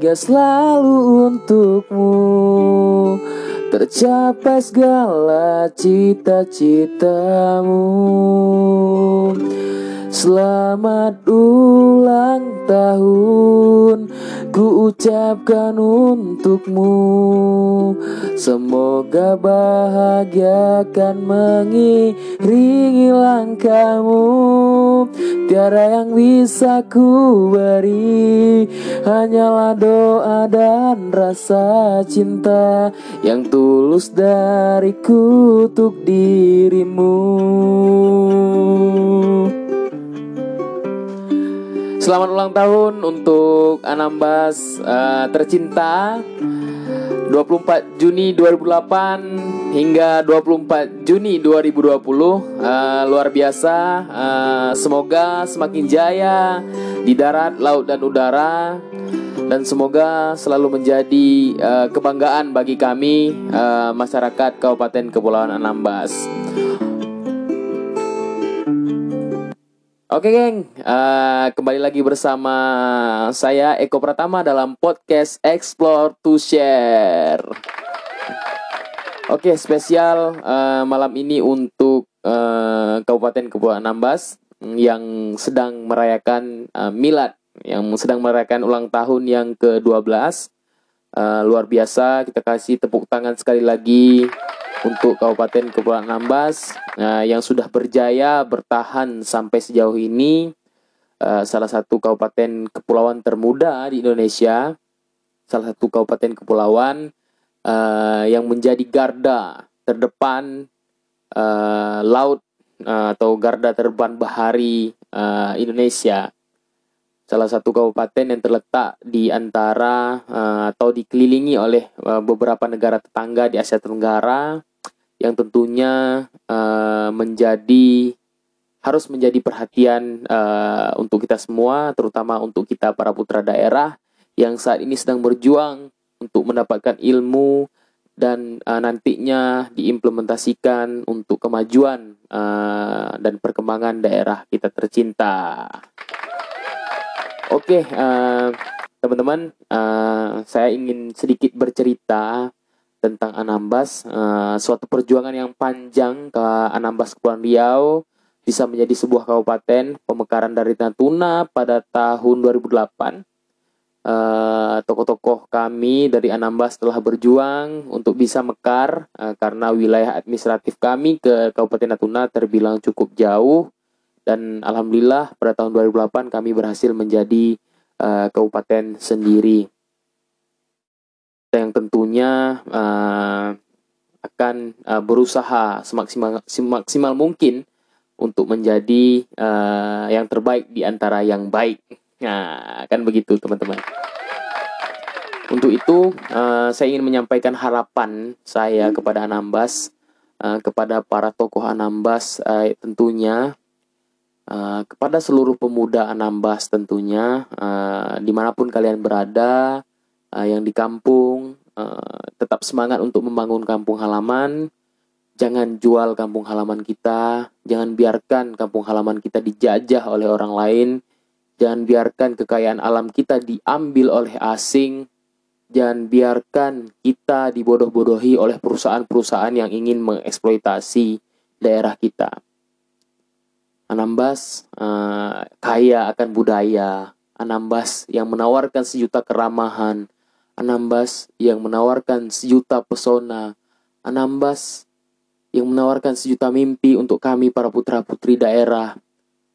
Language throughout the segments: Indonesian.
bahagia selalu untukmu. Tercapai segala cita-citamu. Selamat ulang tahun Ku ucapkan untukmu. Semoga bahagia akan mengiringi langkahmu. Tiada yang bisa ku beri Hanyalah doa dan rasa cinta Yang tulus dariku untuk dirimu Selamat ulang tahun untuk Anambas uh, tercinta. 24 Juni 2008 hingga 24 Juni 2020 uh, luar biasa. Uh, semoga semakin jaya di darat, laut dan udara. Dan semoga selalu menjadi uh, kebanggaan bagi kami uh, masyarakat Kabupaten Kepulauan Anambas. Oke geng, uh, kembali lagi bersama saya Eko Pratama dalam podcast Explore to Share. Oke, spesial uh, malam ini untuk uh, Kabupaten Kepulauan Anambas yang sedang merayakan uh, milad, yang sedang merayakan ulang tahun yang ke-12. Uh, luar biasa, kita kasih tepuk tangan sekali lagi untuk Kabupaten Kepulauan Anambas uh, yang sudah berjaya bertahan sampai sejauh ini. Uh, salah satu kabupaten kepulauan termuda di Indonesia. Salah satu kabupaten kepulauan uh, yang menjadi garda terdepan uh, laut uh, atau garda terdepan bahari uh, Indonesia salah satu kabupaten yang terletak di antara uh, atau dikelilingi oleh uh, beberapa negara tetangga di Asia Tenggara yang tentunya uh, menjadi harus menjadi perhatian uh, untuk kita semua, terutama untuk kita para putra daerah yang saat ini sedang berjuang untuk mendapatkan ilmu dan uh, nantinya diimplementasikan untuk kemajuan uh, dan perkembangan daerah kita tercinta. Oke, uh, teman-teman, uh, saya ingin sedikit bercerita tentang Anambas, uh, suatu perjuangan yang panjang ke Anambas Kepulauan Riau bisa menjadi sebuah kabupaten pemekaran dari Natuna pada tahun 2008. Uh, tokoh-tokoh kami dari Anambas telah berjuang untuk bisa mekar uh, karena wilayah administratif kami ke Kabupaten Natuna terbilang cukup jauh dan alhamdulillah pada tahun 2008 kami berhasil menjadi uh, kabupaten sendiri yang tentunya uh, akan uh, berusaha semaksimal semaksimal mungkin untuk menjadi uh, yang terbaik di antara yang baik. Nah, kan begitu teman-teman. Untuk itu, uh, saya ingin menyampaikan harapan saya kepada Anambas, uh, kepada para tokoh Anambas uh, tentunya, uh, kepada seluruh pemuda Anambas tentunya, uh, di mana pun kalian berada, uh, yang di kampung uh, tetap semangat untuk membangun kampung halaman. Jangan jual kampung halaman kita, jangan biarkan kampung halaman kita dijajah oleh orang lain, jangan biarkan kekayaan alam kita diambil oleh asing, jangan biarkan kita dibodoh-bodohi oleh perusahaan-perusahaan yang ingin mengeksploitasi daerah kita. Anambas uh, kaya akan budaya, Anambas yang menawarkan sejuta keramahan, Anambas yang menawarkan sejuta pesona, Anambas yang menawarkan sejuta mimpi untuk kami para putra-putri daerah,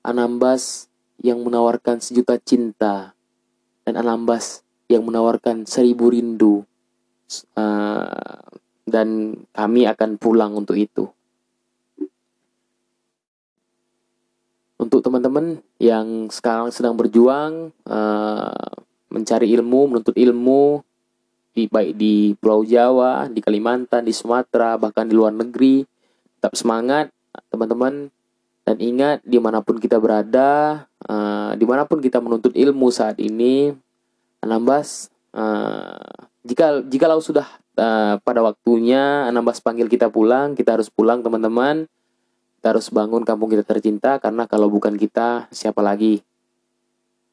Anambas yang menawarkan sejuta cinta, dan Anambas yang menawarkan seribu rindu. Uh, dan kami akan pulang untuk itu. Untuk teman-teman yang sekarang sedang berjuang uh, mencari ilmu, menuntut ilmu, di baik di Pulau Jawa, di Kalimantan, di Sumatera, bahkan di luar negeri. Tetap semangat teman-teman dan ingat di mana pun kita berada, uh, di mana pun kita menuntut ilmu saat ini, Anambas, uh, jika jikalau sudah uh, pada waktunya Anambas panggil kita pulang, kita harus pulang teman-teman. Kita harus bangun kampung kita tercinta karena kalau bukan kita, siapa lagi?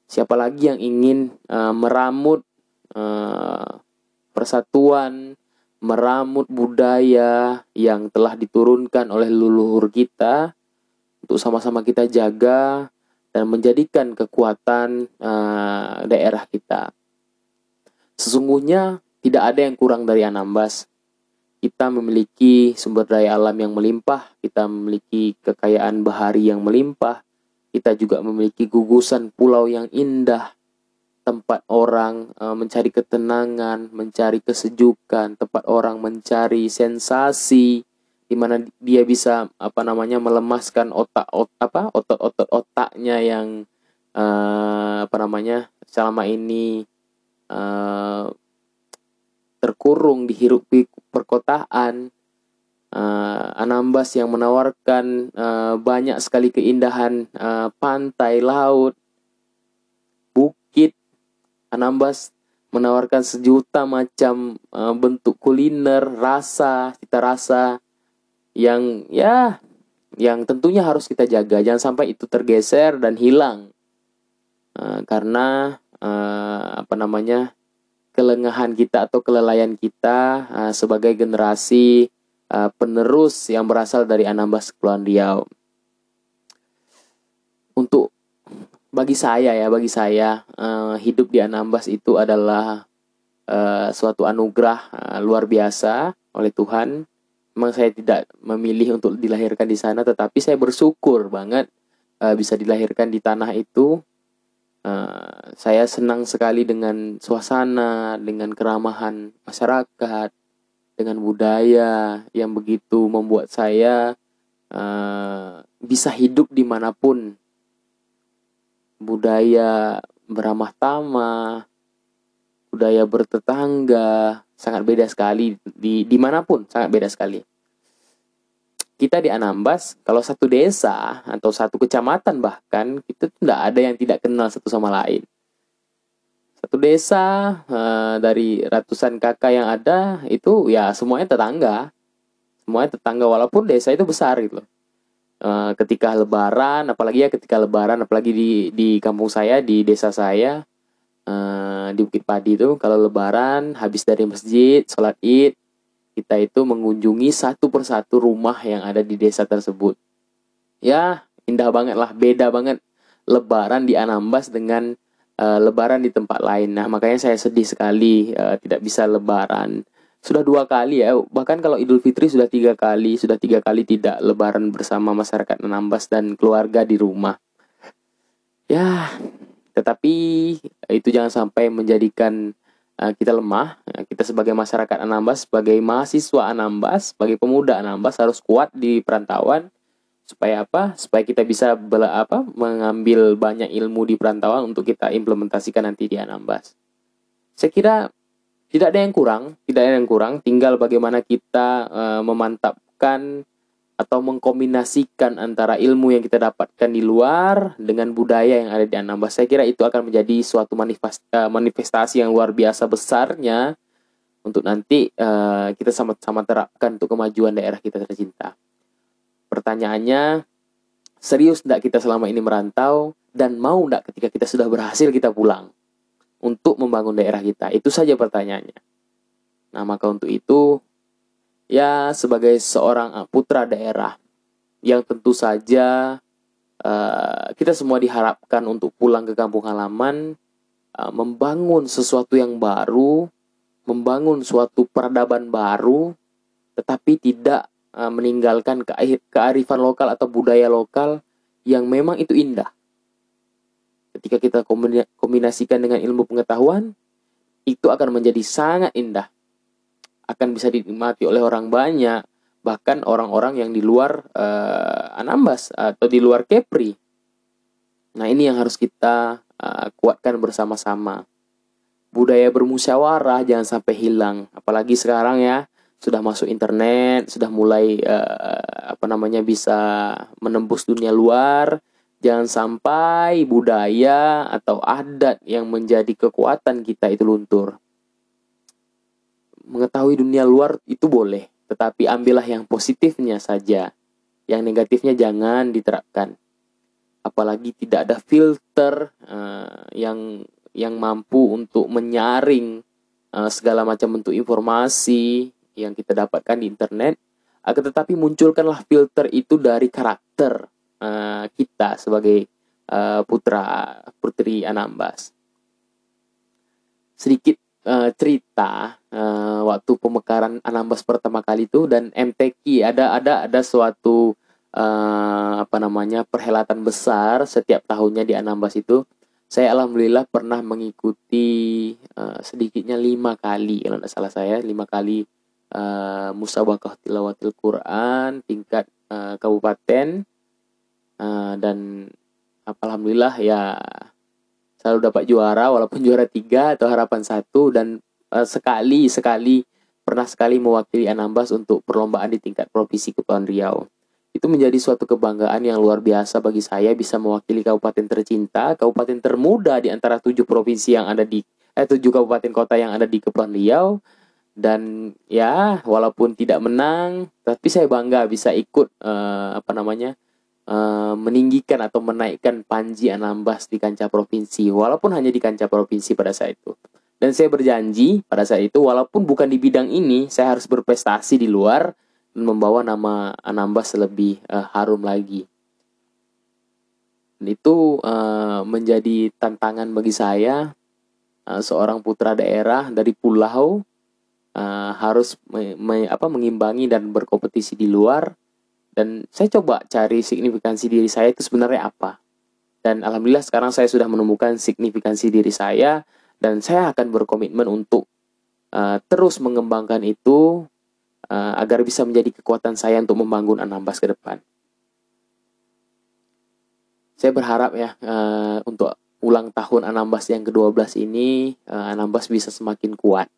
Siapa lagi yang ingin uh, meramut uh, persatuan, meramut budaya yang telah diturunkan oleh leluhur kita untuk sama-sama kita jaga dan menjadikan kekuatan uh, daerah kita. Sesungguhnya tidak ada yang kurang dari Anambas. Kita memiliki sumber daya alam yang melimpah, kita memiliki kekayaan bahari yang melimpah, kita juga memiliki gugusan pulau yang indah, tempat orang uh, mencari ketenangan, mencari kesejukan, tempat orang mencari sensasi di mana dia bisa apa namanya melemaskan otak ot, apa otot-otot otaknya yang uh, apa namanya selama ini uh, terkurung di hiruk perkotaan uh, Anambas yang menawarkan uh, banyak sekali keindahan uh, pantai laut Anambas menawarkan sejuta macam uh, bentuk kuliner, rasa, cita rasa yang ya yang tentunya harus kita jaga. Jangan sampai itu tergeser dan hilang. Uh, karena uh, apa namanya kelengahan kita atau kelelayan kita uh, sebagai generasi uh, penerus yang berasal dari Anambas Kepulauan Riau. Untuk bagi saya ya bagi saya uh, hidup di Anambas itu adalah uh, suatu anugerah uh, luar biasa oleh Tuhan. Memang saya tidak memilih untuk dilahirkan di sana tetapi saya bersyukur banget uh, bisa dilahirkan di tanah itu uh, saya senang sekali dengan suasana dengan keramahan masyarakat dengan budaya yang begitu membuat saya uh, bisa hidup di mana pun budaya beramah tamah, budaya bertetangga sangat beda sekali di di mana pun sangat beda sekali. Kita di Anambas, kalau satu desa atau satu kecamatan bahkan kita tidak ada yang tidak kenal satu sama lain. Satu desa uh, dari ratusan kakak yang ada itu ya semuanya tetangga, semuanya tetangga walaupun desa itu besar gitu loh. Eh, ketika lebaran apalagi ya ketika lebaran apalagi di di kampung saya di desa saya uh, di Bukit Padi itu kalau lebaran habis dari masjid sholat id kita itu mengunjungi satu persatu rumah yang ada di desa tersebut. Ya indah banget lah beda banget lebaran di Anambas dengan uh, lebaran di tempat lain. Nah makanya saya sedih sekali uh, tidak bisa lebaran. Sudah dua kali ya bahkan kalau Idul Fitri sudah tiga kali sudah tiga kali tidak Lebaran bersama masyarakat Anambas dan keluarga di rumah. Ya tetapi itu jangan sampai menjadikan kita lemah kita sebagai masyarakat Anambas sebagai mahasiswa Anambas sebagai pemuda Anambas harus kuat di perantauan. Supaya apa? Supaya kita bisa bela apa? Mengambil banyak ilmu di perantauan untuk kita implementasikan nanti di Anambas. Saya kira tidak ada yang kurang, tidak ada yang kurang, tinggal bagaimana kita uh, memantapkan atau mengkombinasikan antara ilmu yang kita dapatkan di luar dengan budaya yang ada di Anambas. Saya kira itu akan menjadi suatu eh, manifestasi yang luar biasa besarnya untuk nanti uh, kita sama-sama terapkan untuk kemajuan daerah kita tercinta. Pertanyaannya, serius tidak kita selama ini merantau dan mau tidak ketika kita sudah berhasil kita pulang? untuk membangun daerah kita? Itu saja pertanyaannya. Nah, maka untuk itu, ya sebagai seorang putra daerah yang tentu saja uh, kita semua diharapkan untuk pulang ke kampung halaman, uh, membangun sesuatu yang baru, membangun suatu peradaban baru, tetapi tidak uh, meninggalkan kearifan lokal atau budaya lokal yang memang itu indah ketika kita kombinasikan dengan ilmu pengetahuan, itu akan menjadi sangat indah. Akan bisa dinikmati oleh orang banyak, bahkan orang-orang yang di luar uh, Anambas atau di luar Kepri. Nah, ini yang harus kita uh, kuatkan bersama-sama. Budaya bermusyawarah jangan sampai hilang, apalagi sekarang ya sudah masuk internet, sudah mulai uh, apa namanya bisa menembus dunia luar Jangan sampai budaya atau adat yang menjadi kekuatan kita itu luntur. Mengetahui dunia luar itu boleh, tetapi ambillah yang positifnya saja. Yang negatifnya jangan diterapkan. Apalagi tidak ada filter uh, yang yang mampu untuk menyaring uh, segala macam bentuk informasi yang kita dapatkan di internet. Akan tetapi munculkanlah filter itu dari karakter uh, kita sebagai uh, putra putri Anambas. Sedikit uh, cerita uh, waktu pemekaran Anambas pertama kali itu dan MTQ ada ada ada suatu uh, apa namanya perhelatan besar setiap tahunnya di Anambas itu. Saya alhamdulillah pernah mengikuti uh, sedikitnya lima kali kalau tidak salah saya lima kali uh, musabakah tilawatil Quran tingkat uh, kabupaten uh, dan alhamdulillah ya selalu dapat juara walaupun juara tiga atau harapan satu dan uh, sekali sekali pernah sekali mewakili Anambas untuk perlombaan di tingkat provinsi Kepulauan Riau. Itu menjadi suatu kebanggaan yang luar biasa bagi saya bisa mewakili kabupaten tercinta, kabupaten termuda di antara tujuh provinsi yang ada di eh tujuh kabupaten kota yang ada di Kepulauan Riau dan ya walaupun tidak menang tapi saya bangga bisa ikut uh, apa namanya uh, meninggikan atau menaikkan Panji Anambas di kancah provinsi walaupun hanya di kancah provinsi pada saat itu. Dan saya berjanji pada saat itu walaupun bukan di bidang ini saya harus berprestasi di luar dan membawa nama Anambas lebih uh, harum lagi. Dan itu uh, menjadi tantangan bagi saya uh, seorang putra daerah dari pulau uh, harus me, me, apa mengimbangi dan berkompetisi di luar dan saya coba cari signifikansi diri saya itu sebenarnya apa dan alhamdulillah sekarang saya sudah menemukan signifikansi diri saya dan saya akan berkomitmen untuk uh, terus mengembangkan itu uh, agar bisa menjadi kekuatan saya untuk membangun Anambas ke depan. Saya berharap ya uh, untuk ulang tahun Anambas yang ke-12 ini uh, Anambas bisa semakin kuat.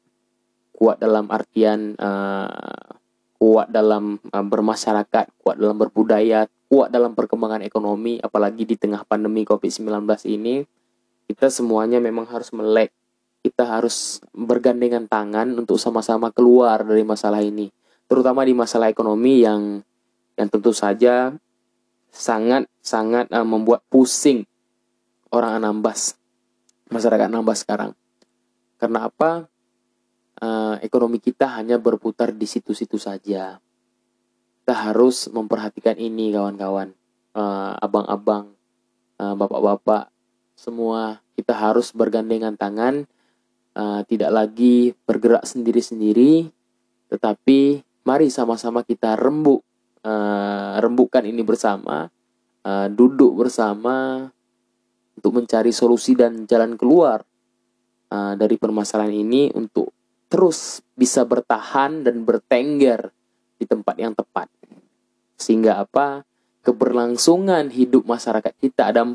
Kuat dalam artian uh, kuat dalam uh, bermasyarakat, kuat dalam berbudaya, kuat dalam perkembangan ekonomi, apalagi di tengah pandemi COVID-19 ini, kita semuanya memang harus melek. Kita harus bergandengan tangan untuk sama-sama keluar dari masalah ini, terutama di masalah ekonomi yang yang tentu saja sangat sangat uh, membuat pusing orang Anambas, masyarakat Anambas sekarang. Karena apa? Uh, ekonomi kita hanya berputar di situ-situ saja. Kita harus memperhatikan ini kawan-kawan, uh, abang-abang, uh, bapak-bapak, semua kita harus bergandengan tangan, tidak lagi bergerak sendiri-sendiri, tetapi mari sama-sama kita rembuk, uh, rembukkan ini bersama, duduk bersama untuk mencari solusi dan jalan keluar dari permasalahan ini untuk terus bisa bertahan dan bertengger di tempat yang tepat. Sehingga apa? Keberlangsungan hidup masyarakat kita ada 46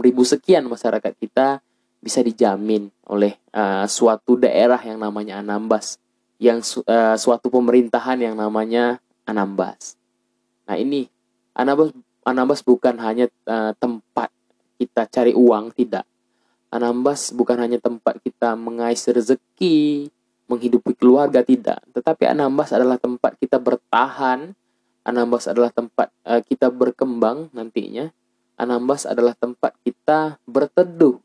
ribu sekian masyarakat kita bisa dijamin oleh uh, suatu daerah yang namanya Anambas, yang uh, suatu pemerintahan yang namanya Anambas. Nah ini Anambas Anambas bukan hanya uh, tempat kita cari uang, tidak. Anambas bukan hanya tempat kita mengais rezeki, menghidupi keluarga tidak, tetapi Anambas adalah tempat kita bertahan, Anambas adalah tempat uh, kita berkembang nantinya, Anambas adalah tempat kita berteduh.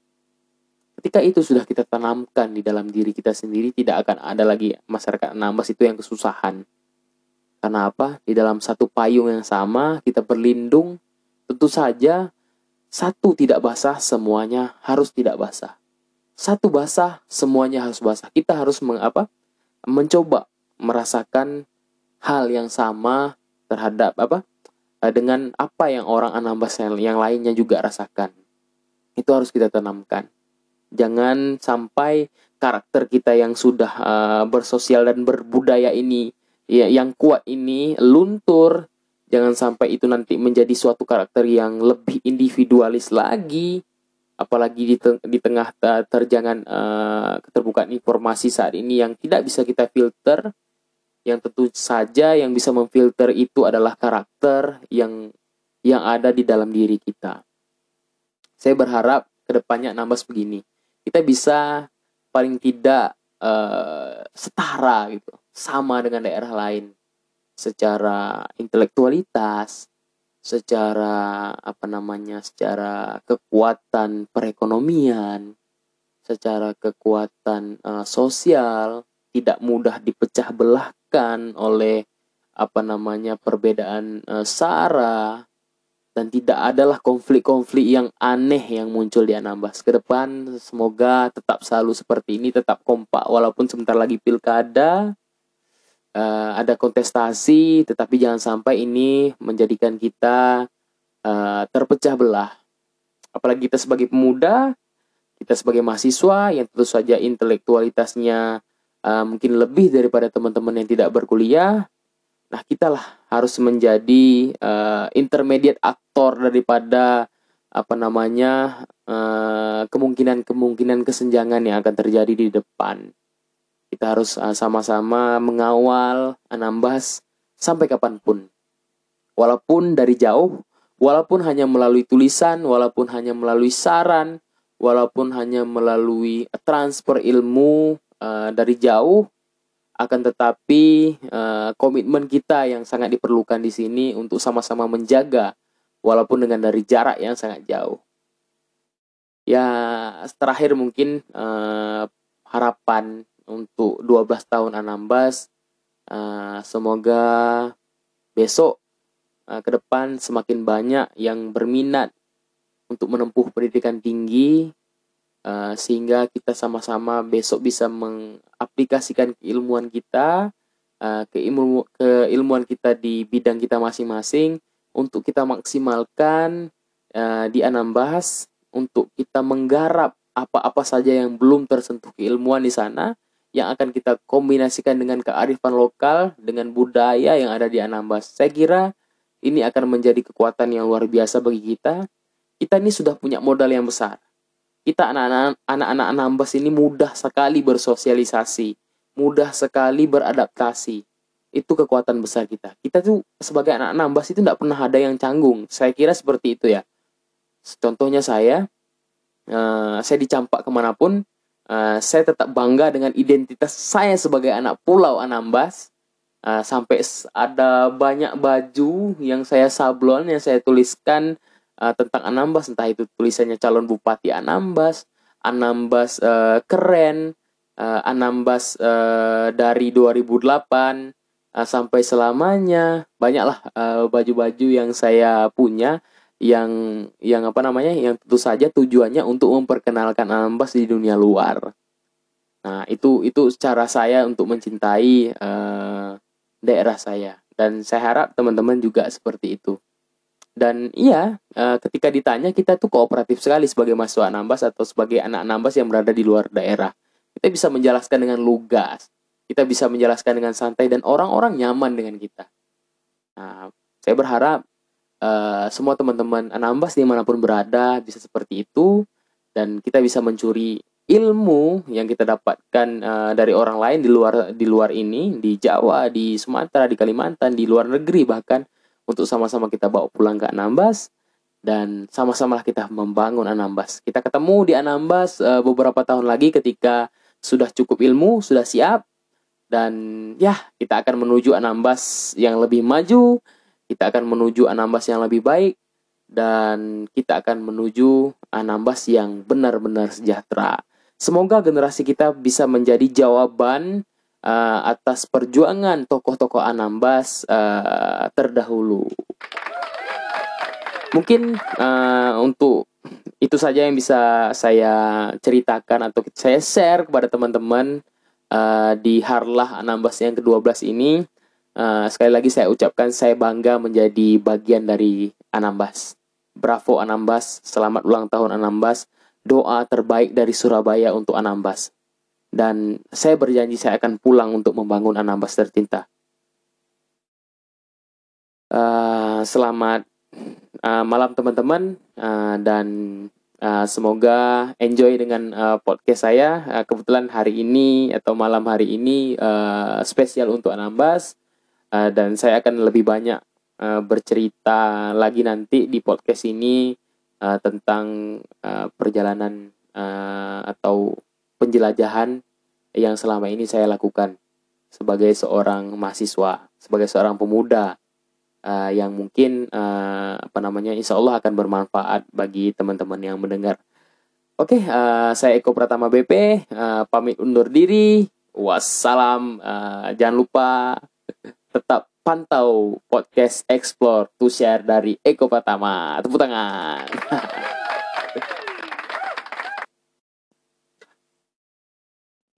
Ketika itu sudah kita tanamkan di dalam diri kita sendiri, tidak akan ada lagi masyarakat Anambas itu yang kesusahan. Karena apa? Di dalam satu payung yang sama, kita berlindung. Tentu saja, satu tidak basah, semuanya harus tidak basah satu basah semuanya harus basah. Kita harus mengapa mencoba merasakan hal yang sama terhadap apa? Eh, dengan apa yang orang Anambas yang lainnya juga rasakan. Itu harus kita tanamkan. Jangan sampai karakter kita yang sudah uh, bersosial dan berbudaya ini ya yang kuat ini luntur. Jangan sampai itu nanti menjadi suatu karakter yang lebih individualis lagi apalagi di, te di tengah terjangan uh, keterbukaan informasi saat ini yang tidak bisa kita filter yang tentu saja yang bisa memfilter itu adalah karakter yang yang ada di dalam diri kita. Saya berharap ke depannya Anambas begini kita bisa paling tidak uh, setara gitu sama dengan daerah lain secara intelektualitas secara apa namanya secara kekuatan perekonomian secara kekuatan uh, sosial tidak mudah dipecah belahkan oleh apa namanya perbedaan uh, sara dan tidak adalah konflik-konflik yang aneh yang muncul di Anambas. Ke depan semoga tetap selalu seperti ini tetap kompak walaupun sebentar lagi pilkada uh, ada kontestasi tetapi jangan sampai ini menjadikan kita uh, terpecah belah apalagi kita sebagai pemuda kita sebagai mahasiswa yang tentu saja intelektualitasnya uh, mungkin lebih daripada teman-teman yang tidak berkuliah Nah, kita lah harus menjadi uh, intermediate aktor daripada apa namanya kemungkinan-kemungkinan kesenjangan yang akan terjadi di depan. Kita harus sama sama-sama mengawal Anambas sampai kapan pun. Walaupun dari jauh, walaupun hanya melalui tulisan, walaupun hanya melalui saran, walaupun hanya melalui transfer ilmu uh, dari jauh, akan tetapi uh, komitmen kita yang sangat diperlukan di sini untuk sama-sama menjaga walaupun dengan dari jarak yang sangat jauh. Ya, terakhir mungkin uh, harapan untuk 12 tahun Anambas uh, semoga besok uh, ke depan semakin banyak yang berminat untuk menempuh pendidikan tinggi uh, sehingga kita sama-sama besok bisa mengaplikasikan keilmuan kita uh, keilmu keilmuan kita di bidang kita masing-masing untuk kita maksimalkan uh, di Anambas untuk kita menggarap apa-apa saja yang belum tersentuh keilmuan di sana yang akan kita kombinasikan dengan kearifan lokal dengan budaya yang ada di Anambas. Saya kira ini akan menjadi kekuatan yang luar biasa bagi kita. Kita ini sudah punya modal yang besar kita anak-anak Anambas ini mudah sekali bersosialisasi, mudah sekali beradaptasi. Itu kekuatan besar kita. Kita tuh sebagai anak Anambas itu tidak pernah ada yang canggung. Saya kira seperti itu ya. Contohnya saya, uh, saya dicampak ke mana pun, uh, saya tetap bangga dengan identitas saya sebagai anak Pulau Anambas. Uh, sampai ada banyak baju yang saya sablon yang saya tuliskan uh, tentang Anambas. Entah itu tulisannya calon bupati Anambas Anambas uh, keren uh, Anambas uh, dari 2008 uh, sampai selamanya. Banyaklah baju-baju uh, yang saya punya yang yang apa namanya yang tentu saja tujuannya untuk memperkenalkan Anambas di dunia luar nah itu itu cara saya untuk mencintai uh, daerah saya dan saya harap teman-teman juga seperti itu dan iya, uh, ketika ditanya kita tuh kooperatif sekali sebagai mahasiswa Anambas atau sebagai anak Anambas yang berada di luar daerah. Kita bisa menjelaskan dengan lugas, kita bisa menjelaskan dengan santai dan orang-orang nyaman dengan kita. Nah, saya berharap uh, semua teman-teman Anambas di mana pun berada bisa seperti itu. Dan kita bisa mencuri ilmu yang kita dapatkan uh, dari orang lain di luar di luar ini di Jawa, di Sumatera, di Kalimantan, di luar negeri bahkan untuk sama-sama kita bawa pulang ke Anambas. Dan sama-sama kita membangun Anambas. Kita ketemu di Anambas uh, beberapa tahun lagi ketika sudah cukup ilmu, sudah siap. Dan ya kita akan menuju Anambas yang lebih maju, kita akan menuju Anambas yang lebih baik dan kita akan menuju Anambas yang benar-benar sejahtera. Semoga generasi kita bisa menjadi jawaban uh, atas perjuangan tokoh-tokoh Anambas uh, terdahulu. Mungkin uh, untuk itu saja yang bisa saya ceritakan atau saya share kepada teman-teman uh, di Harlah Anambas yang ke-12 ini. Uh, sekali lagi saya ucapkan saya bangga menjadi bagian dari Anambas. Bravo Anambas, selamat ulang tahun Anambas. Doa terbaik dari Surabaya untuk Anambas dan saya berjanji saya akan pulang untuk membangun Anambas tercinta. Uh, selamat uh, malam teman-teman uh, dan uh, semoga enjoy dengan uh, podcast saya. Uh, kebetulan hari ini atau malam hari ini uh, spesial untuk Anambas uh, dan saya akan lebih banyak uh, bercerita lagi nanti di podcast ini uh, tentang uh, perjalanan uh, atau penjelajahan yang selama ini saya lakukan sebagai seorang mahasiswa, sebagai seorang pemuda uh, yang mungkin uh, apa namanya insya Allah akan bermanfaat bagi teman-teman yang mendengar. Oke, okay, uh, saya Eko Pratama BP, uh, pamit undur diri. Wassalam, uh, jangan lupa tetap pantau podcast Explore to Share dari Eko Pratama. Tepuk tangan.